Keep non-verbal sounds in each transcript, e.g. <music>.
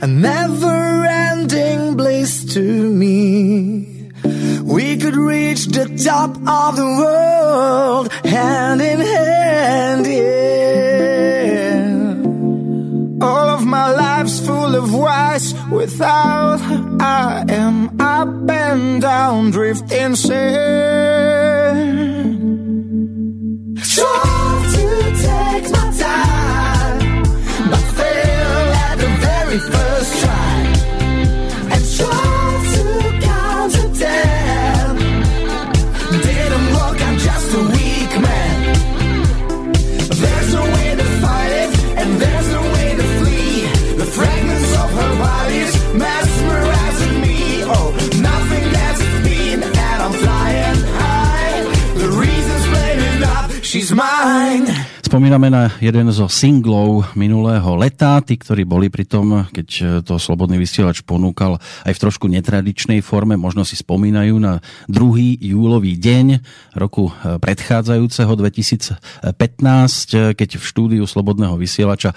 a never ending bliss to me. We could reach the top of the world hand in hand, yeah. All of my life's full of whys. Without her, I am up and down, drifting insane. Spomíname na jeden zo singlov minulého leta, tí, ktorí boli pri tom, keď to Slobodný vysielač ponúkal aj v trošku netradičnej forme, možno si spomínajú na 2. júlový deň roku eh, predchádzajúceho 2015, keď v štúdiu Slobodného vysielača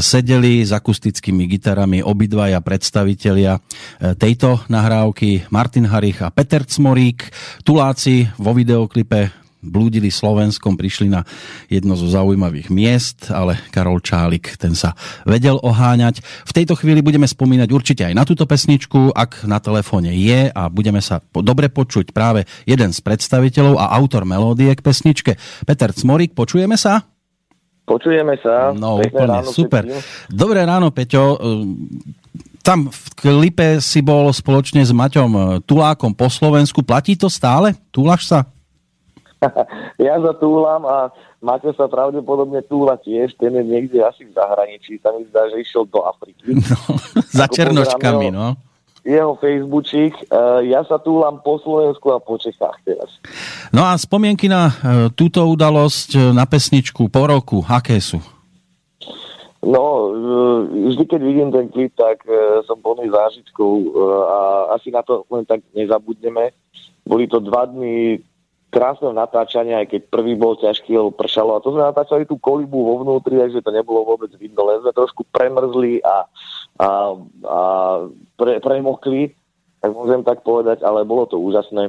sedeli s akustickými gitarami obidvaja predstavitelia tejto nahrávky Martin Harich a Peter Cmorík. Tuláci vo videoklipe blúdili Slovenskom, prišli na jedno zo zaujímavých miest, ale Karol Čálik, ten sa vedel oháňať. V tejto chvíli budeme spomínať určite aj na túto pesničku, ak na telefóne je a budeme sa po- dobre počuť práve jeden z predstaviteľov a autor melódie k pesničke. Peter Cmorík, počujeme sa? Počujeme sa. No, Pekné úplne ráno super. všetkým. Dobré ráno, Peťo. Ehm, Tam v klipe si bol spoločne s Maťom e, Tulákom po Slovensku. Platí to stále? Túlaš sa? <laughs> ja zatúlam a Maťo sa pravdepodobne túla tiež, ten je niekde asi v zahraničí, sa mi zdá, že išiel do Afriky. No, <laughs> za pozerám no. Jeho Facebookík, uh, ja sa túlam po Slovensku a po Čechách teraz. No a spomienky na e, túto udalosť, e, na pesničku po roku, aké sú? No, vždy keď vidím ten klip, tak som plný zážitkov a asi na to len tak nezabudneme. Boli to dva dny krásneho natáčania, aj keď prvý bol ťažký, lebo pršalo. A to sme natáčali tú kolibu vo vnútri, takže to nebolo vôbec vidno, len sme trošku premrzli a, a, a pre, premokli, tak môžem tak povedať, ale bolo to úžasné.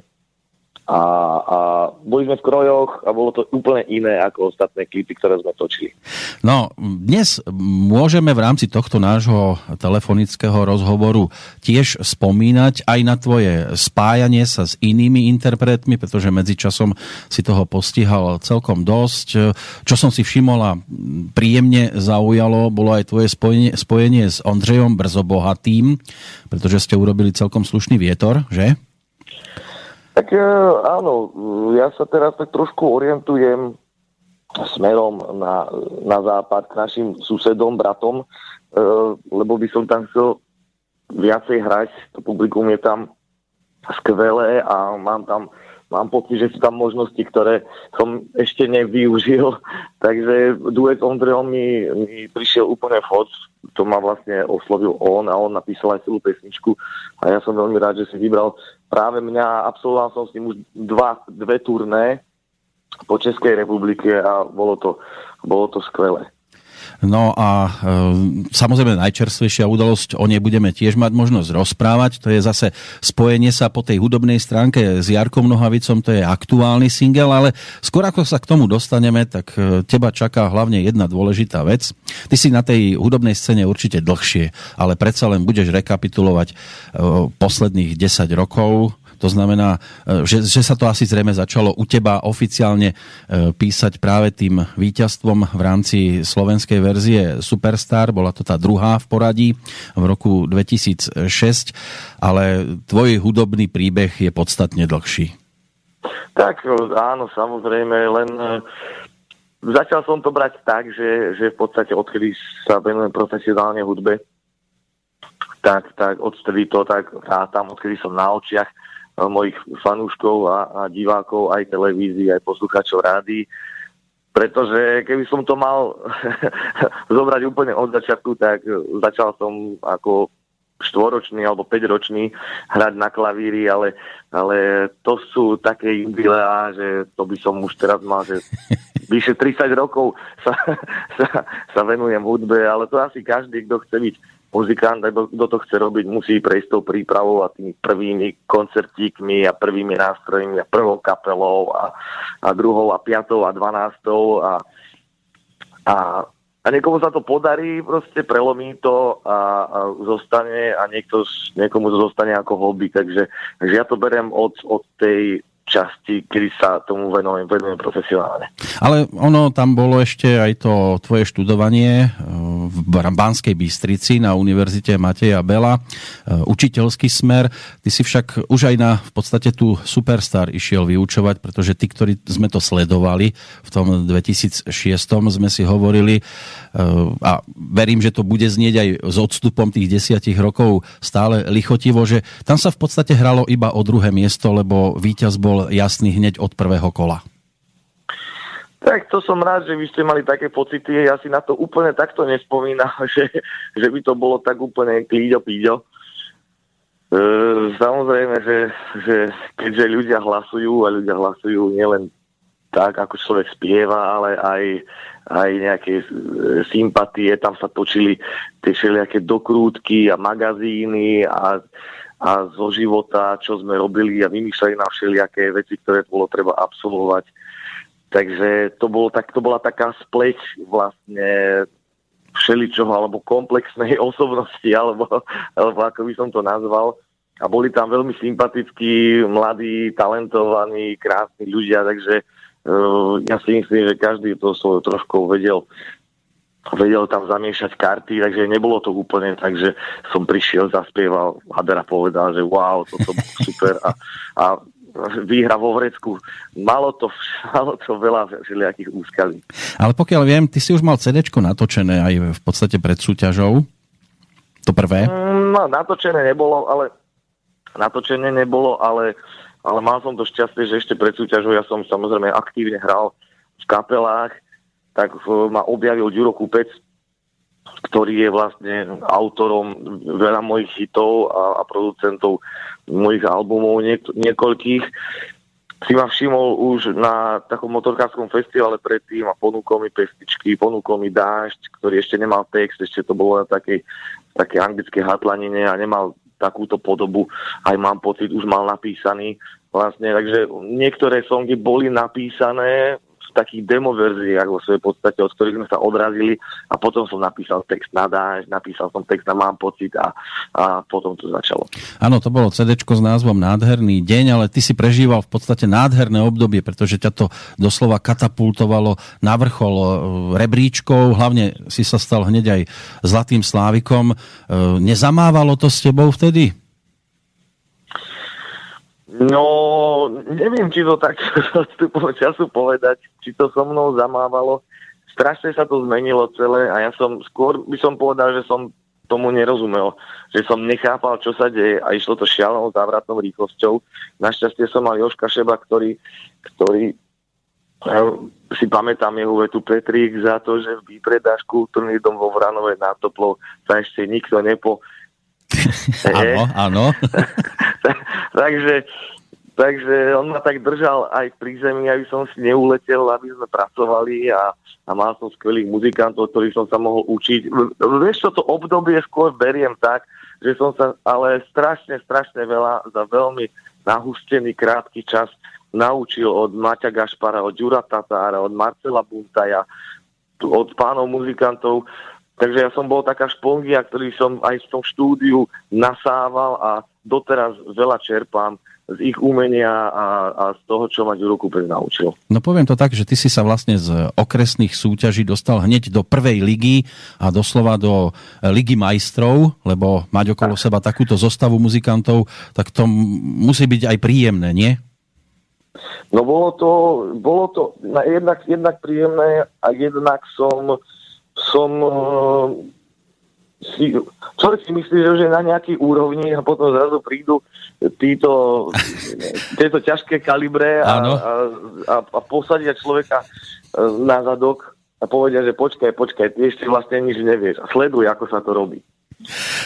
A, a boli sme v krojoch a bolo to úplne iné ako ostatné klipy, ktoré sme točili. No, dnes môžeme v rámci tohto nášho telefonického rozhovoru tiež spomínať aj na tvoje spájanie sa s inými interpretmi, pretože medzičasom si toho postihal celkom dosť. Čo som si všimol a príjemne zaujalo, bolo aj tvoje spojenie, spojenie s Ondřejom Brzobohatým, pretože ste urobili celkom slušný vietor, že? Tak e, áno, ja sa teraz tak trošku orientujem smerom na, na západ k našim susedom, bratom, e, lebo by som tam chcel viacej hrať. To publikum je tam skvelé a mám tam mám pocit, že sú tam možnosti, ktoré som ešte nevyužil. <laughs> Takže duet Ondrejom mi, mi prišiel úplne vhod. To ma vlastne oslovil on a on napísal aj celú pesničku. A ja som veľmi rád, že si vybral práve mňa. Absolvoval som s ním už dva, dve turné po Českej republike a bolo to, bolo to skvelé. No a e, samozrejme najčerstvejšia udalosť, o nej budeme tiež mať možnosť rozprávať. To je zase spojenie sa po tej hudobnej stránke s Jarkom Nohavicom, to je aktuálny single, ale skôr ako sa k tomu dostaneme, tak e, teba čaká hlavne jedna dôležitá vec. Ty si na tej hudobnej scéne určite dlhšie, ale predsa len budeš rekapitulovať e, posledných 10 rokov to znamená, e, že, že sa to asi zrejme začalo u teba oficiálne e, písať práve tým víťazstvom v rámci slovenskej verzie Superstar. Bola to tá druhá v poradí v roku 2006, ale tvoj hudobný príbeh je podstatne dlhší. Tak áno, samozrejme, len e, začal som to brať tak, že, že v podstate odkedy sa venujem profesionálne hudbe, tak, tak odtedy to tak a tam, odkedy som na očiach mojich fanúškov a, a divákov aj televízií, aj poslucháčov rády. Pretože keby som to mal <laughs> zobrať úplne od začiatku, tak začal som ako štvoročný alebo 5-ročný hrať na klavíri, ale, ale to sú také jubileá, že to by som už teraz mal, že vyše 30 rokov sa, <laughs> sa, sa venujem hudbe, ale to asi každý, kto chce byť muzikant, kto to chce robiť, musí prejsť tou prípravou a tými prvými koncertíkmi a prvými nástrojmi a prvou kapelou a, a druhou a piatou a dvanástou a, a, a niekomu sa to podarí, proste prelomí to a, a zostane a niekto, niekomu to zostane ako hobby, takže, takže ja to berem od, od tej časti, kedy sa tomu venujem, venujem profesionálne. Ale ono tam bolo ešte aj to tvoje študovanie e, v Banskej Bystrici na Univerzite Mateja Bela, e, učiteľský smer. Ty si však už aj na v podstate tu Superstar išiel vyučovať, pretože tí, ktorí sme to sledovali v tom 2006 sme si hovorili e, a verím, že to bude znieť aj s odstupom tých desiatich rokov stále lichotivo, že tam sa v podstate hralo iba o druhé miesto, lebo víťaz bol bol jasný hneď od prvého kola. Tak to som rád, že vy ste mali také pocity. Ja si na to úplne takto nespomínam, <laughs> že, že by to bolo tak úplne klíďo píďo. E, samozrejme, že, že keďže ľudia hlasujú a ľudia hlasujú nielen tak, ako človek spieva, ale aj, aj nejaké e, sympatie, tam sa točili tie všelijaké dokrútky a magazíny a a zo života, čo sme robili a vymýšľali na všelijaké veci, ktoré bolo treba absolvovať. Takže to, bolo tak, to bola taká spleť vlastne všeličoho alebo komplexnej <laughs> osobnosti, alebo, alebo ako by som to nazval. A boli tam veľmi sympatickí, mladí, talentovaní, krásni ľudia, takže uh, ja si myslím, že každý to svojou troškou vedel vedel tam zamiešať karty, takže nebolo to úplne tak, že som prišiel, zaspieval, Hadera povedal, že wow, toto bolo <laughs> super a, a výhra vo Vrecku. Malo to, <laughs> malo to veľa všelijakých úskalí. Ale pokiaľ viem, ty si už mal CD natočené aj v podstate pred súťažou. To prvé? Mm, no, natočené nebolo, ale natočené nebolo, ale, ale mal som to šťastie, že ešte pred súťažou ja som samozrejme aktívne hral v kapelách tak ma objavil Ďuro Kupec, ktorý je vlastne autorom veľa mojich hitov a, a producentov mojich albumov niek- niekoľkých. Si ma všimol už na takom motorkárskom festivale predtým a ponúkol mi pestičky, ponúkol mi dážď, ktorý ešte nemal text, ešte to bolo na takej, takej anglickej hatlanine a nemal takúto podobu, aj mám pocit, už mal napísaný vlastne, takže niektoré songy boli napísané takých demoverziách vo svojej podstate, od ktorých sme sa odrazili a potom som napísal text na dáž, napísal som text na mám pocit a, a potom to začalo. Áno, to bolo CD s názvom Nádherný deň, ale ty si prežíval v podstate nádherné obdobie, pretože ťa to doslova katapultovalo na vrchol e, rebríčkov, hlavne si sa stal hneď aj Zlatým Slávikom. E, nezamávalo to s tebou vtedy? No, neviem, či to tak <laughs> odstupom času povedať, či to so mnou zamávalo. Strašne sa to zmenilo celé a ja som skôr by som povedal, že som tomu nerozumel, že som nechápal, čo sa deje a išlo to šialenou závratnou rýchlosťou. Našťastie som mal Joška Šeba, ktorý, ktorý si pamätám jeho vetu Petrík za to, že vypredáš kultúrny dom vo Vranove na toplo sa ešte nikto nepo... <laughs> áno, áno. <laughs> Takže Takže on ma tak držal aj pri zemi, aby som si neuletel, aby sme pracovali a, a mal som skvelých muzikantov, ktorých som sa mohol učiť. Vieš čo, to obdobie skôr beriem tak, že som sa ale strašne, strašne veľa za veľmi nahustený krátky čas naučil od Maťa Gašpara, od Ďura Tatára, od Marcela Buntaja, od pánov muzikantov. Takže ja som bol taká špongia, ktorý som aj v tom štúdiu nasával a doteraz veľa čerpám z ich umenia a, a z toho, čo ma Kúpec naučil. No poviem to tak, že ty si sa vlastne z okresných súťaží dostal hneď do prvej ligy a doslova do ligy majstrov, lebo mať okolo seba takúto zostavu muzikantov, tak to musí byť aj príjemné, nie? No bolo to, bolo to jednak, jednak príjemné a jednak som, som si, človek si myslí, že na nejaký úrovni a potom zrazu prídu títo, tieto ťažké kalibre a, a, a, a posadia človeka e, na zadok a povedia, že počkaj, počkaj, ty ešte vlastne nič nevieš a sleduj, ako sa to robí.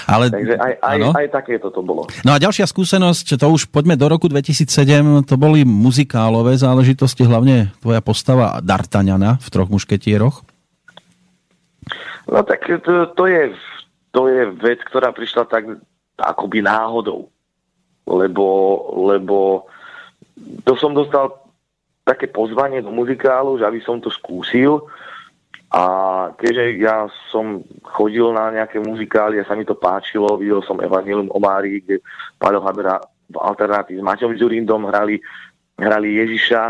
Ale, Takže aj, aj, aj takéto to bolo. No a ďalšia skúsenosť, to už poďme do roku 2007, to boli muzikálové záležitosti, hlavne tvoja postava D'Artagnana v Troch mušketieroch. No tak to, to je to je vec, ktorá prišla tak akoby náhodou. Lebo, lebo to som dostal také pozvanie do muzikálu, že aby som to skúsil. A keďže ja som chodil na nejaké muzikály a sa mi to páčilo, videl som Evangelium o Márii, kde Paľo Habera v alternatív s Maťom Zurindom hrali, hrali Ježiša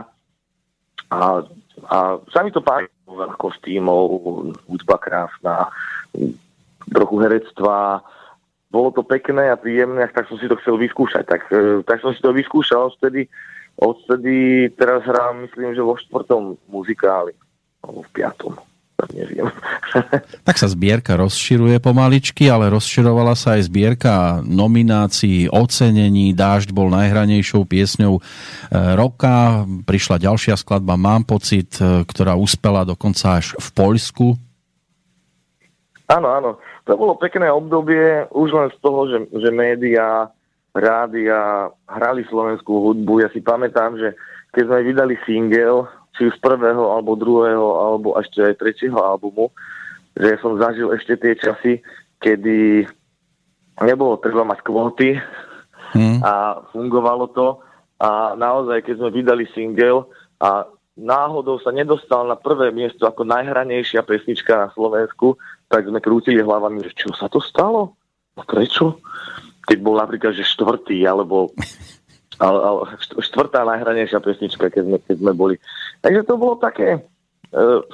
a, a sa mi to páčilo, veľa kostýmov, hudba krásna, trochu herectva. Bolo to pekné a príjemné, tak som si to chcel vyskúšať. Tak, e, tak som si to vyskúšal, odtedy, odtedy teraz hrám, myslím, že vo štvrtom muzikáli, alebo v piatom neviem. <laughs> tak sa zbierka rozširuje pomaličky, ale rozširovala sa aj zbierka nominácií, ocenení. Dážď bol najhranejšou piesňou e, roka. Prišla ďalšia skladba Mám pocit, e, ktorá uspela dokonca až v Poľsku. Áno, áno to bolo pekné obdobie už len z toho, že, že médiá, rádia hrali slovenskú hudbu. Ja si pamätám, že keď sme vydali single, či už z prvého, alebo druhého, alebo ešte aj tretieho albumu, že som zažil ešte tie časy, kedy nebolo treba mať kvóty hmm. a fungovalo to. A naozaj, keď sme vydali single a náhodou sa nedostal na prvé miesto ako najhranejšia pesnička na Slovensku, tak sme krútili hlavami, že čo sa to stalo? A prečo? Keď bol napríklad, že štvrtý, alebo <laughs> ale, ale štvrtá najhranejšia pesnička, keď sme, keď sme boli. Takže to bolo také e,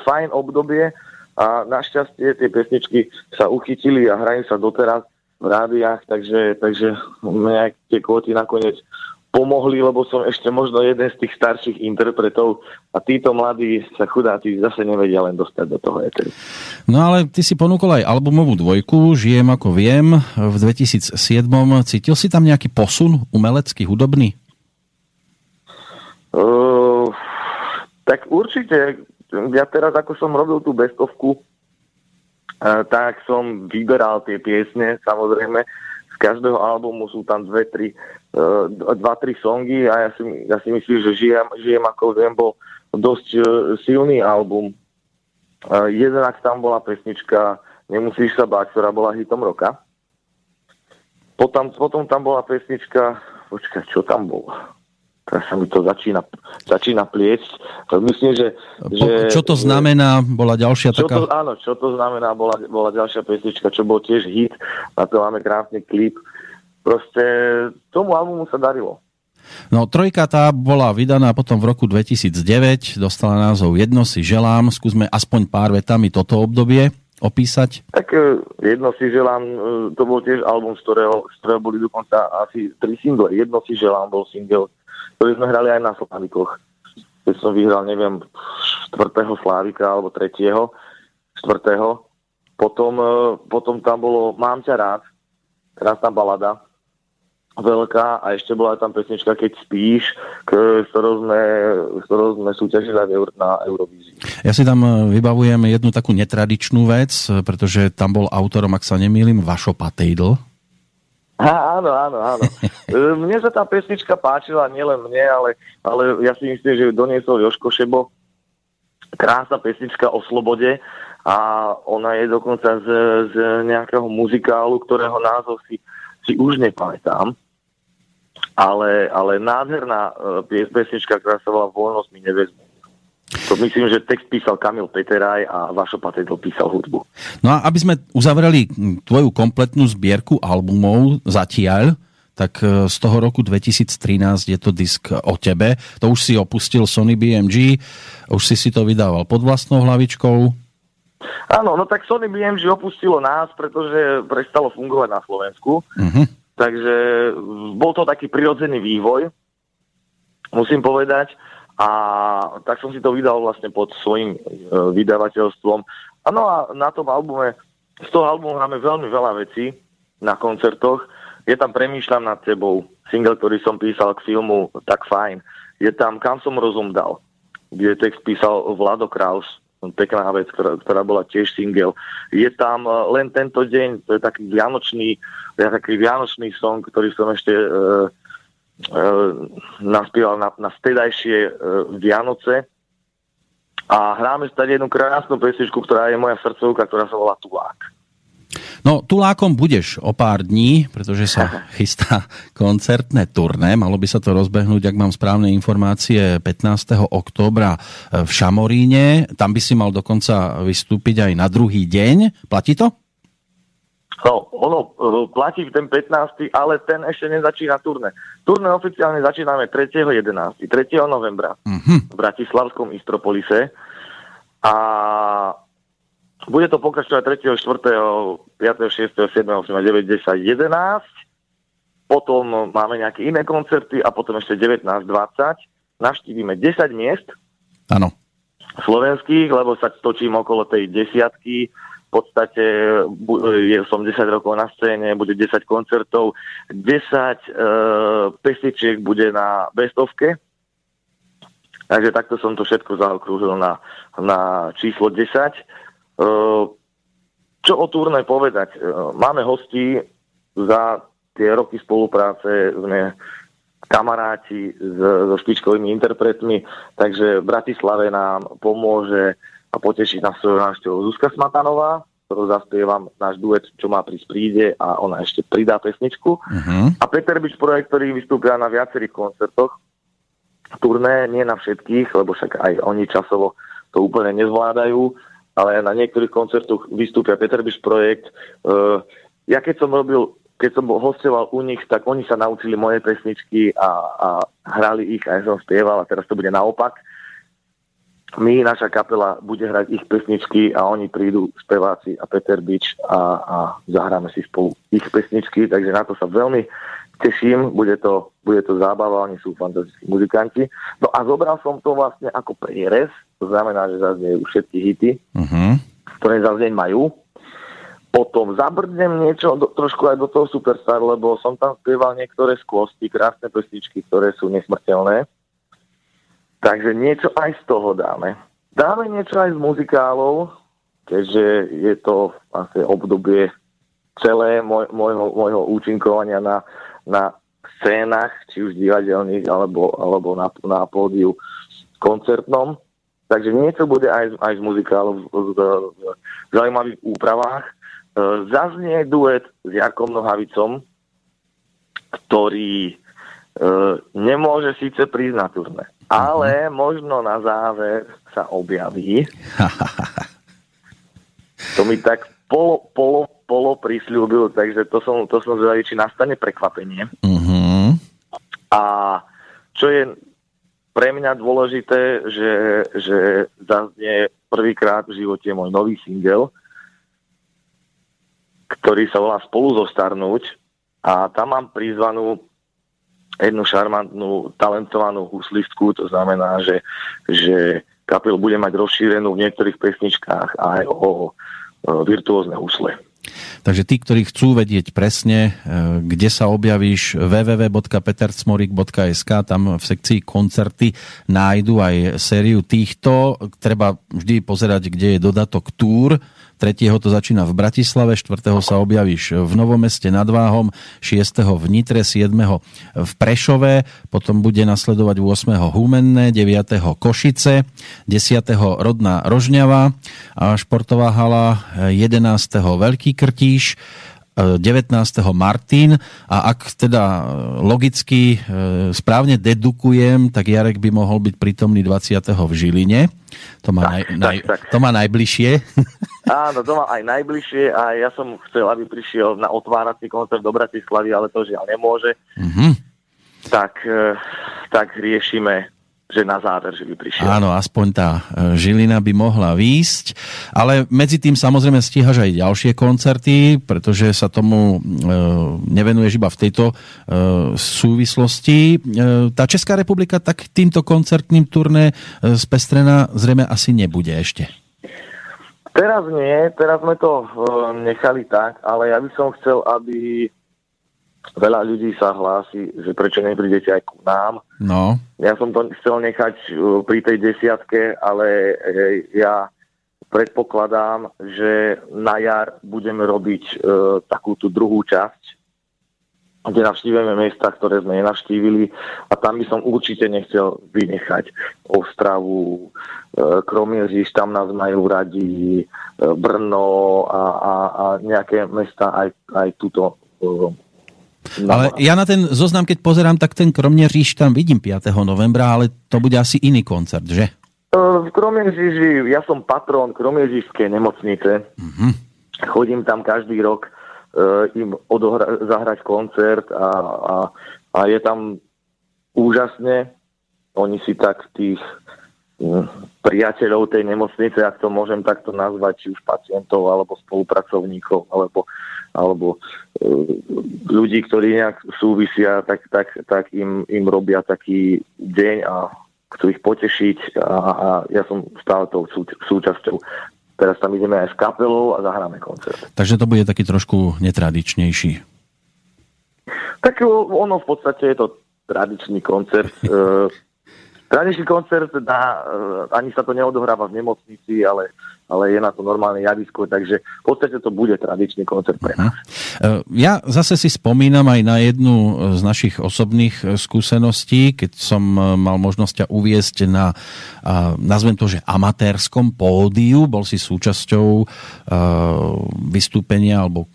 fajn obdobie a našťastie tie pesničky sa uchytili a hrajú sa doteraz v rádiách, takže, takže nejak tie kvóty nakoniec pomohli, lebo som ešte možno jeden z tých starších interpretov a títo mladí sa chudáci zase nevedia len dostať do toho eteru. No ale ty si ponúkol aj albumovú dvojku, Žijem ako viem, v 2007. Cítil si tam nejaký posun umelecký, hudobný? Uh, tak určite. Ja teraz, ako som robil tú bestovku, uh, tak som vyberal tie piesne, samozrejme, každého albumu sú tam dve, tri, uh, dva, tri songy a ja si, ja si myslím, že žijem, žijem ako viem, bol dosť uh, silný album. Uh, jednak tam bola pesnička Nemusíš sa báť, ktorá bola hitom roka. Potom, potom tam bola pesnička, počkaj, čo tam bolo? Teraz sa mi to začína, začína pliecť. Myslím, že, že... Čo to znamená? Bola ďalšia čo taká... To, áno, čo to znamená? Bola, bola ďalšia pesnička, čo bol tiež hit. Na to máme krásny klip. Proste tomu albumu sa darilo. No trojka tá bola vydaná potom v roku 2009, dostala názov Jedno si želám. Skúsme aspoň pár vetami toto obdobie opísať? Tak e, jedno si želám, e, to bol tiež album, z ktorého, z ktorého boli dokonca asi tri single. Jedno si želám bol single ktorý sme hrali aj na Slavikoch. Keď som vyhral, neviem, štvrtého Slávika alebo tretieho, štvrtého. Potom, e, potom tam bolo Mám ťa rád, krásna balada, veľká a ešte bola tam pesnička Keď spíš, k, ktorou sme, súťažili na Eurovízii. Ja si tam e, vybavujem jednu takú netradičnú vec, pretože tam bol autorom, ak sa nemýlim, Vašo Patejdl. Á, áno, áno, áno. <laughs> E, mne sa tá pesnička páčila, nielen mne, ale, ale ja si myslím, že ju doniesol Joško Šebo. Krásna pesnička o slobode a ona je dokonca z, z nejakého muzikálu, ktorého názov si, si už nepamätám. Ale, ale nádherná uh, pesnička, ktorá sa volá Voľnosť mi nevezme. To myslím, že text písal Kamil Peteraj a Vašo Patetl písal hudbu. No a aby sme uzavreli tvoju kompletnú zbierku albumov zatiaľ, tak e, z toho roku 2013 je to disk o tebe. To už si opustil Sony BMG, už si si to vydával pod vlastnou hlavičkou. Áno, no tak Sony BMG opustilo nás, pretože prestalo fungovať na Slovensku. Uh-huh. Takže bol to taký prirodzený vývoj, musím povedať. A tak som si to vydal vlastne pod svojim e, vydavateľstvom. Áno a na tom albume, z toho albumu máme veľmi veľa vecí na koncertoch. Je tam Premýšľam nad tebou, single, ktorý som písal k filmu Tak fajn. Je tam Kam som rozum dal, kde text písal Vlado Kraus, pekná vec, ktorá, ktorá bola tiež single. Je tam e, len tento deň, to je taký vianočný, taký vianočný song, ktorý som ešte E, naspieval na, na stedajšie e, Vianoce a hráme stať jednu krásnu pesničku, ktorá je moja srdcovka, ktorá sa volá Tulák. No, Tulákom budeš o pár dní, pretože sa <laughs> chystá koncertné turné. Malo by sa to rozbehnúť, ak mám správne informácie, 15. októbra v Šamoríne. Tam by si mal dokonca vystúpiť aj na druhý deň. Platí to? No, ono uh, platí ten 15., ale ten ešte nezačína turné. Turné oficiálne začíname 3.11., 3. novembra uh-huh. v Bratislavskom Istropolise a bude to pokračovať 3., 4., 5., 6., 7., 8., 9., 10., 11. Potom máme nejaké iné koncerty a potom ešte 19, 20. Navštívime 10 miest. Áno. Slovenských, lebo sa točím okolo tej desiatky v podstate je som 10 rokov na scéne, bude 10 koncertov, 10 e, pestičiek bude na bestovke. Takže takto som to všetko zaokrúžil na, na číslo 10. E, čo o turné povedať? E, máme hosti za tie roky spolupráce, sme kamaráti so špičkovými interpretmi, takže v Bratislave nám pomôže a potešiť nás svojou návštevou Zuzka Smatanová, ktorú zaspievam náš duet, čo má prísť príde a ona ešte pridá pesničku. Uh-huh. A Peter Bič projekt, ktorý vystúpia na viacerých koncertoch. Turné nie na všetkých, lebo však aj oni časovo to úplne nezvládajú, ale na niektorých koncertoch vystúpia Peter Biš projekt. Uh, ja keď som robil keď som bol hostoval u nich, tak oni sa naučili moje pesničky a, a hrali ich a ja som spieval a teraz to bude naopak my, naša kapela, bude hrať ich pesničky a oni prídu, speváci a Peter Bič a, a zahráme si spolu ich pesničky, takže na to sa veľmi teším, bude to, bude to zábava, oni sú fantastickí muzikanti. No a zobral som to vlastne ako prierez, to znamená, že zaznejú všetky hity, uh-huh. ktoré zazneň majú. Potom zabrdnem niečo do, trošku aj do toho Superstar, lebo som tam spieval niektoré skvosty, krásne pesničky, ktoré sú nesmrteľné. Takže niečo aj z toho dáme. Dáme niečo aj z muzikálov, keďže je to vlastne obdobie celé môj, môjho, môjho účinkovania na, na scénach, či už divadelných, alebo, alebo na, na pódiu koncertnom. Takže niečo bude aj, aj z muzikálov v, v, v zaujímavých úpravách. E, zaznie duet s Jarkom Nohavicom, ktorý e, nemôže síce prísť na turné, ale možno na záver sa objaví. <laughs> to mi tak polo, polo, polo prislúbil, takže to som, to som zvedavý, či nastane prekvapenie. Uh-huh. A čo je pre mňa dôležité, že, že zaznie prvýkrát v živote môj nový single, ktorý sa volá Spolu zostarnúť a tam mám prizvanú jednu šarmantnú, talentovanú huslistku, to znamená, že, že kapel bude mať rozšírenú v niektorých pesničkách aj o, virtuózne husle. Takže tí, ktorí chcú vedieť presne, e, kde sa objavíš, www.petercmorik.sk, tam v sekcii koncerty nájdu aj sériu týchto. Treba vždy pozerať, kde je dodatok túr, 3. to začína v Bratislave, 4. sa objavíš v Novom meste nad Váhom, 6. v Nitre, 7. v Prešove, potom bude nasledovať 8. Humenné, 9. Košice, 10. Rodná Rožňava a športová hala 11. Veľký Krtíš, 19. Martin a ak teda e, logicky e, správne dedukujem, tak Jarek by mohol byť prítomný 20. v Žiline. To má, tak, naj, naj, tak. To má najbližšie. <laughs> Áno, to má aj najbližšie a ja som chcel, aby prišiel na otvárací koncert do Bratislavy, ale to žiaľ nemôže. Mm-hmm. Tak, e, tak riešime že na záver, že by prišiel. Áno, aspoň tá e, Žilina by mohla výjsť, ale medzi tým samozrejme stíhaš aj ďalšie koncerty, pretože sa tomu e, nevenuješ iba v tejto e, súvislosti. Tá Česká republika tak týmto koncertným turné spestrená zrejme asi nebude ešte. Teraz nie, teraz sme to nechali tak, ale ja by som chcel, aby veľa ľudí sa hlási, že prečo neprídete aj ku nám. No. Ja som to chcel nechať uh, pri tej desiatke, ale hej, ja predpokladám, že na jar budeme robiť e, takú tú druhú časť, kde navštívime miesta, ktoré sme nenavštívili a tam by som určite nechcel vynechať Ostravu, e, Kromiežiš, tam nás majú radi, e, Brno a, a, a nejaké mesta aj, aj túto e, No. Ale ja na ten zoznam, keď pozerám, tak ten Kromneříž tam vidím 5. novembra, ale to bude asi iný koncert, že? V Kromiežiži, ja som patrón Kromiežižskej nemocnice. Uh-huh. Chodím tam každý rok uh, im odohra- zahrať koncert a, a, a je tam úžasne. Oni si tak tých um, priateľov tej nemocnice, ak to môžem takto nazvať, či už pacientov, alebo spolupracovníkov, alebo alebo e, ľudí, ktorí nejak súvisia, tak, tak, tak im, im robia taký deň a chcú ich potešiť a, a ja som stále tou sú, súčasťou. Teraz tam ideme aj s kapelou a zahráme koncert. Takže to bude taký trošku netradičnejší. Tak ono v podstate je to tradičný koncert. <laughs> Tradičný koncert, na, e, ani sa to neodohráva v nemocnici, ale ale je na to normálne javisko, takže v podstate to bude tradičný koncert pre nás. Uh-huh. Ja zase si spomínam aj na jednu z našich osobných e, skúseností, keď som mal možnosť ťa uviesť na, nazvem to, že amatérskom pódiu, bol si súčasťou vystúpenia alebo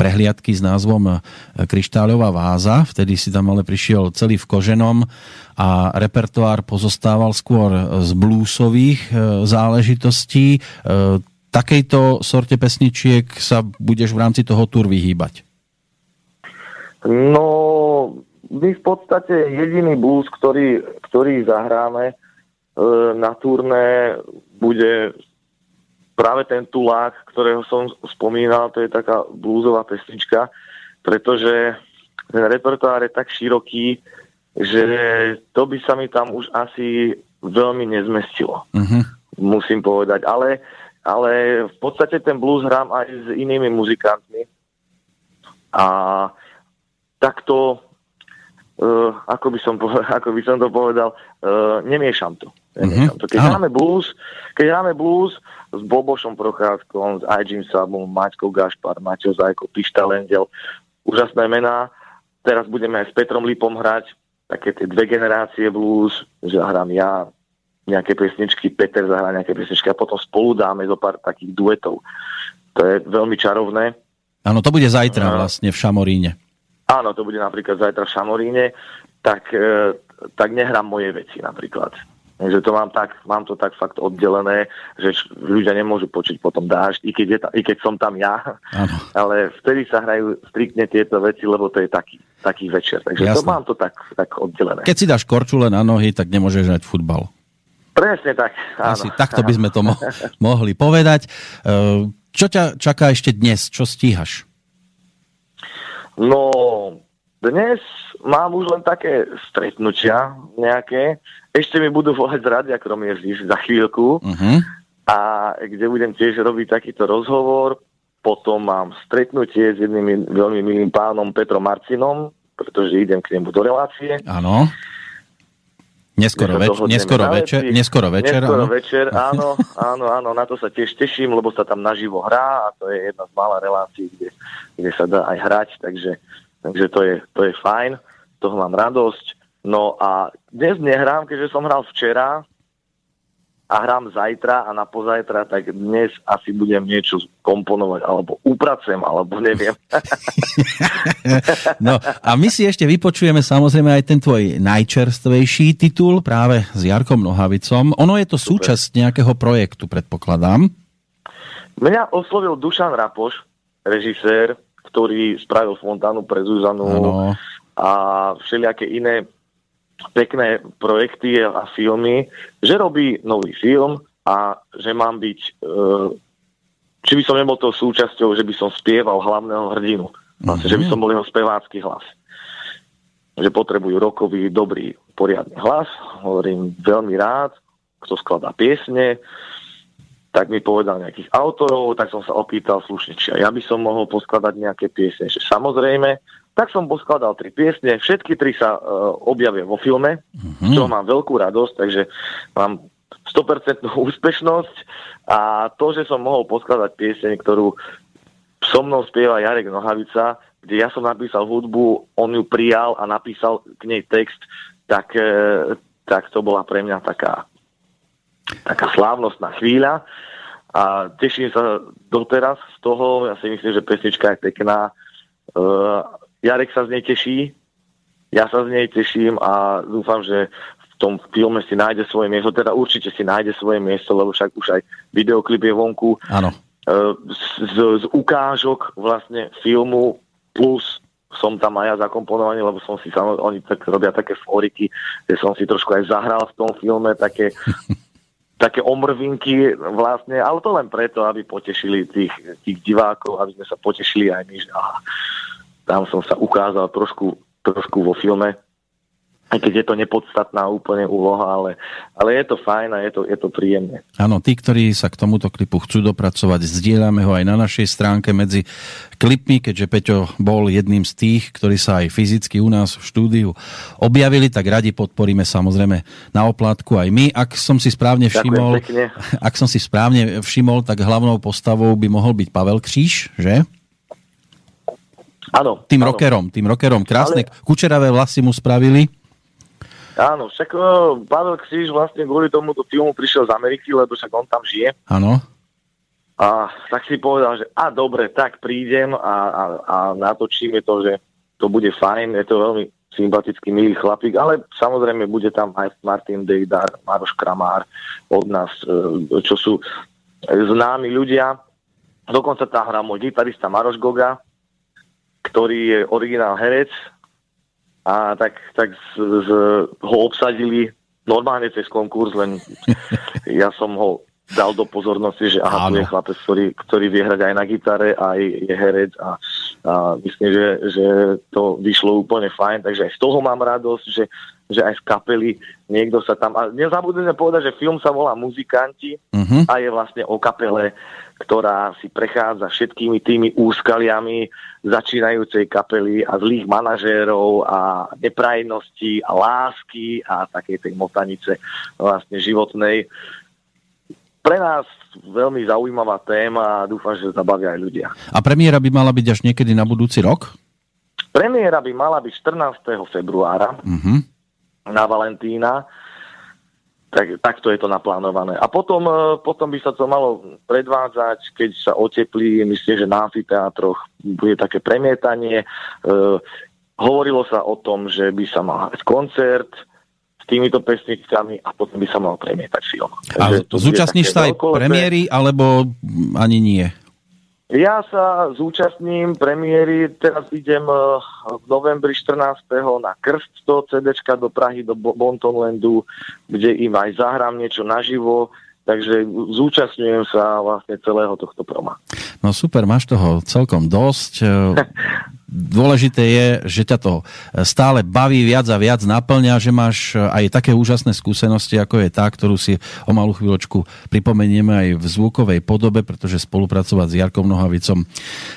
prehliadky s názvom Kryštáľová váza, vtedy si tam ale prišiel celý v koženom a repertoár pozostával skôr z bluesových e, záležitostí. E, takejto sorte pesničiek sa budeš v rámci toho tur vyhýbať? No, my v podstate jediný blues, ktorý, ktorý zahráme e, na turné, bude práve ten tulák, ktorého som spomínal, to je taká bluesová pesnička, pretože ten repertoár je tak široký, že to by sa mi tam už asi veľmi nezmestilo. Uh-huh. Musím povedať. Ale, ale v podstate ten blues hrám aj s inými muzikantmi. A takto, uh, ako, by som povedal, ako by som to povedal, uh, nemiešam to. Nemiešam uh-huh. to. Keď hráme blues, keď hráme blues s Bobošom Procházkom, s Ajim Sabom, Maťkou Gašpar, Maťo Zajko, Pišta Lendel, úžasné mená. Teraz budeme aj s Petrom Lipom hrať také tie dve generácie blues, že hrám ja nejaké pesničky, Peter zahrá nejaké pesničky a potom spolu dáme zo pár takých duetov. To je veľmi čarovné. Áno, to bude zajtra vlastne v Šamoríne. Áno, to bude napríklad zajtra v Šamoríne, tak, e, tak nehrám moje veci napríklad. Takže to mám, tak, mám to tak fakt oddelené, že ľudia nemôžu počuť potom dážď, i keď, je ta, i keď som tam ja. Ano. <laughs> Ale vtedy sa hrajú striktne tieto veci, lebo to je taký, taký večer. Takže Jasne. to mám to tak, tak oddelené. Keď si dáš korčule na nohy, tak nemôžeš hrať futbal. Presne tak. Áno. Asi takto by sme to mo- <laughs> mohli povedať. E, čo ťa čaká ešte dnes? Čo stíhaš? No, dnes mám už len také stretnutia nejaké. Ešte mi budú volať z Radia Kromiežiš za chvíľku. Uh-huh. A kde budem tiež robiť takýto rozhovor. potom mám stretnutie s jedným veľmi milým pánom Petrom Marcinom, pretože idem k nemu do relácie. Áno. Neskoro, več- neskoro, večer, neskoro večer. Neskoro áno. večer, <laughs> áno, áno, áno, na to sa tiež teším, lebo sa tam naživo hrá a to je jedna z malá relácií, kde, kde sa dá aj hrať, takže, takže to, je, to je fajn, toho mám radosť. No a dnes nehrám, keďže som hral včera, a hrám zajtra a na pozajtra, tak dnes asi budem niečo komponovať, alebo upracujem, alebo neviem. <laughs> no a my si ešte vypočujeme samozrejme aj ten tvoj najčerstvejší titul práve s Jarkom Nohavicom. Ono je to súčasť nejakého projektu, predpokladám. Mňa oslovil Dušan Rapoš, režisér, ktorý spravil Fontánu pre Zuzanu ano. a všelijaké iné pekné projekty a filmy, že robí nový film a že mám byť, e, či by som nebol tou súčasťou, že by som spieval hlavného hrdinu. Vlastne, že by som bol jeho spevácky hlas. Že potrebujú rokový, dobrý, poriadny hlas. Hovorím veľmi rád, kto skladá piesne, tak mi povedal nejakých autorov, tak som sa opýtal slušne, či ja by som mohol poskladať nejaké piesne. Že samozrejme, tak som poskladal tri piesne, všetky tri sa uh, objavia vo filme, mm-hmm. čo mám veľkú radosť, takže mám 100% <laughs> úspešnosť. A to, že som mohol poskladať pieseň, ktorú so mnou spieva Jarek Nohavica, kde ja som napísal hudbu, on ju prijal a napísal k nej text, tak, uh, tak to bola pre mňa taká, taká slávnostná chvíľa. A teším sa doteraz z toho, ja si myslím, že pesnička je pekná, uh, Jarek sa z nej teší, ja sa z nej teším a dúfam, že v tom filme si nájde svoje miesto, teda určite si nájde svoje miesto, lebo však už aj videoklip je vonku. Áno. E, z, z, z ukážok vlastne filmu plus som tam aj ja zakomponovaný, lebo som si samozrejme, oni tak robia také foriky, že som si trošku aj zahral v tom filme také, <laughs> také omrvinky vlastne, ale to len preto, aby potešili tých, tých divákov, aby sme sa potešili aj my, že aha, tam som sa ukázal trošku, trošku vo filme, aj keď je to nepodstatná úplne úloha, ale, ale je to fajn a je to, je to príjemné. Áno, tí, ktorí sa k tomuto klipu chcú dopracovať, zdieľame ho aj na našej stránke medzi klipmi, keďže Peťo bol jedným z tých, ktorí sa aj fyzicky u nás v štúdiu objavili, tak radi podporíme samozrejme na oplátku aj my. Ak som si správne všimol, <laughs> ak som si správne všimol, tak hlavnou postavou by mohol byť Pavel Kříž, že? Áno. Tým áno. rockerom, tým rockerom. Krásne Ale... kučeravé vlasy mu spravili. Áno, však Pavel Kříž vlastne kvôli tomuto filmu prišiel z Ameriky, lebo však on tam žije. Áno. A tak si povedal, že a dobre, tak prídem a, a, a natočíme to, že to bude fajn, je to veľmi sympatický, milý chlapík, ale samozrejme bude tam aj Martin Dejdar, Maroš Kramár od nás, e, čo sú známi ľudia. Dokonca tam hrá môj gitarista Maroš Goga, ktorý je originál herec a tak, tak z, z, ho obsadili normálne cez konkurs, len <laughs> ja som ho dal do pozornosti, že aha, tu je chlapec, ktorý, ktorý vie hrať aj na gitare, aj je herec a, a myslím, že, že to vyšlo úplne fajn, takže aj z toho mám radosť, že, že aj z kapely niekto sa tam... A nezabudneme povedať, že film sa volá Muzikanti uh-huh. a je vlastne o kapele, ktorá si prechádza všetkými tými úskaliami začínajúcej kapely a zlých manažérov a neprajnosti a lásky a takej tej motanice vlastne životnej. Pre nás veľmi zaujímavá téma a dúfam, že zabavia aj ľudia. A premiéra by mala byť až niekedy na budúci rok? Premiéra by mala byť 14. februára uh-huh. Na Valentína tak, takto je to naplánované. A potom, e, potom by sa to malo predvádzať, keď sa oteplí, myslím, že na amfiteátroch bude také premietanie. E, hovorilo sa o tom, že by sa mal koncert s týmito pesničkami a potom by sa mal premietať film. A zúčastníš sa aj premiéry, alebo ani nie? Ja sa zúčastním premiéry, teraz idem eh, v novembri 14. na Krst do CDčka do Prahy, do Bontonlandu, kde im aj zahrám niečo naživo, takže zúčastňujem sa vlastne celého tohto proma. No super, máš toho celkom dosť. <laughs> dôležité je, že ťa to stále baví viac a viac, naplňa, že máš aj také úžasné skúsenosti, ako je tá, ktorú si o malú chvíľočku pripomenieme aj v zvukovej podobe, pretože spolupracovať s Jarkom Nohavicom,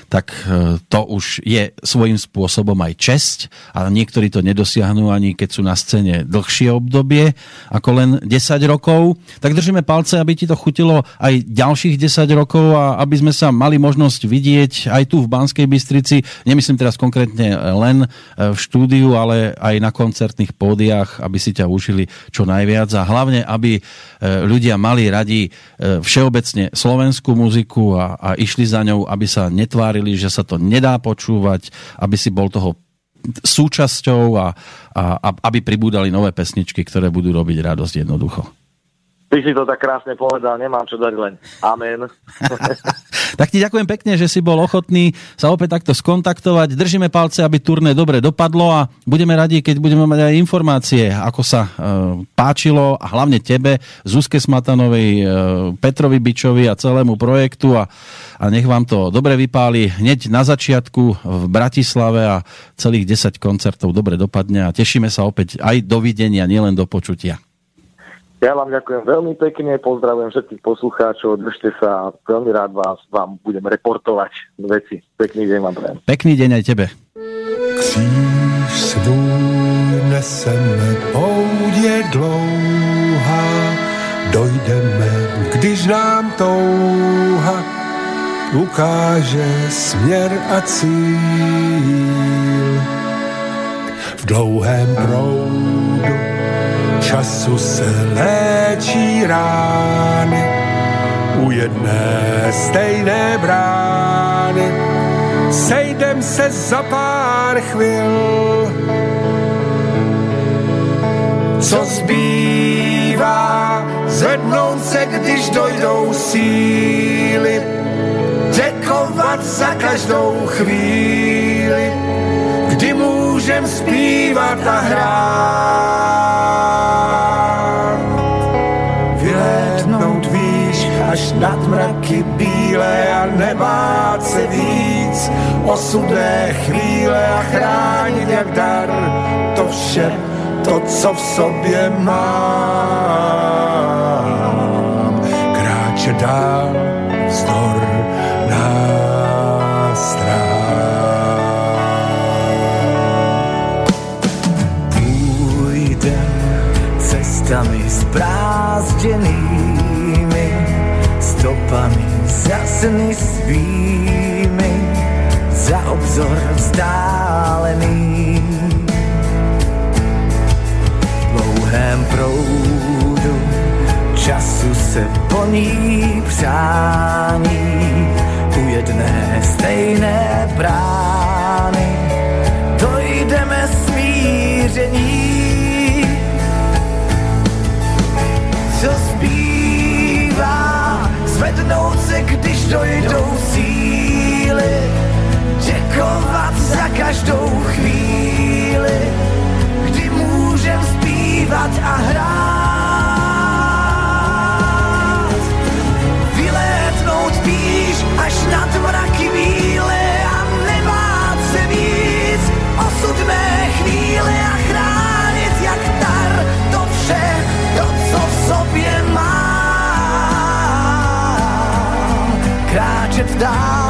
tak e, to už je svojím spôsobom aj česť a niektorí to nedosiahnu ani keď sú na scéne dlhšie obdobie ako len 10 rokov. Tak držíme palce, aby ti to chutilo aj ďalších 10 rokov a aby sme sa mali možnosť vidieť aj tu v Banskej Bystrici. Nemyslím teraz konkrétne len e, v štúdiu, ale aj na koncertných pódiách, aby si ťa užili čo najviac a hlavne, aby e, ľudia mali radi e, všeobecne slovenskú muziku a, a išli za ňou, aby sa netvárili, že sa to nedá počúvať, aby si bol toho súčasťou a, a, a aby pribúdali nové pesničky, ktoré budú robiť radosť jednoducho. Ty si to tak krásne povedal, nemám čo dať len. Amen. <laughs> tak ti ďakujem pekne, že si bol ochotný sa opäť takto skontaktovať. Držíme palce, aby turné dobre dopadlo a budeme radi, keď budeme mať aj informácie, ako sa e, páčilo a hlavne tebe, Zuzke Smatanovej, e, Petrovi Bičovi a celému projektu a, a nech vám to dobre vypáli hneď na začiatku v Bratislave a celých 10 koncertov dobre dopadne a tešíme sa opäť aj dovidenia, nielen do počutia. Ja vám ďakujem veľmi pekne, pozdravujem všetkých poslucháčov, držte sa, veľmi rád vás vám budem reportovať veci. Pekný deň vám prajem. Pekný deň aj tebe. Kříž svůj neseme, poudě dlouhá, dojdeme, když nám touha ukáže směr a cíl. V dlouhém proudu času se léčí rány u jedné stejné brány. Sejdem se za pár chvil, co zbývá, zvednout se, když dojdou síly, děkovat za každou chvíli, kdy můžem zpívat a hrát. Osudné chvíle a chránit jak dar to vše, to, co v sobě mám. Kráče dál vzdor cestami sprázdenými, stopami za sny svými, obzor vzdálený. V dlouhém proudu času se poní přání u jedné stejné brány. Dojdeme smíření co zbývá, zvednout se, když dojdou síly, chovat za každou chvíli, kdy můžem zpívat a hrát. Vylétnout píš až nad mraky míle a nebát se víc osud mé chvíle a chránit jak dar. to vše, to co v sobě má. Kráčet dál